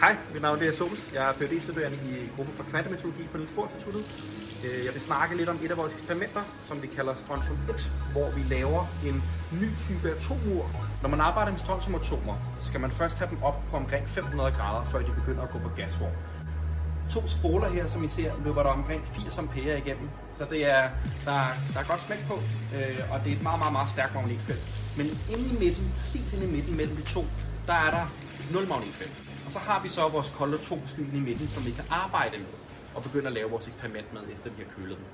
Hej, mit navn er Sols. Jeg er phd studerende i gruppen for kvantemetologi på Niels Bohr Instituttet. Øh, jeg vil snakke lidt om et af vores eksperimenter, som vi kalder strontium 1, hvor vi laver en ny type atomur. Når man arbejder med strontiumatomer, skal man først have dem op på omkring 500 grader, før de begynder at gå på gasform. To spoler her, som I ser, løber der omkring 80 ampere igennem. Så det er, der, der er godt smæk på, øh, og det er et meget, meget, meget stærkt magnetfelt. Men inde i midten, præcis inde i midten mellem de to, der er der nul magnetfelt. Og så har vi så vores kolde atomskyen i midten, som vi kan arbejde med og begynde at lave vores eksperiment med, efter vi har kølet dem.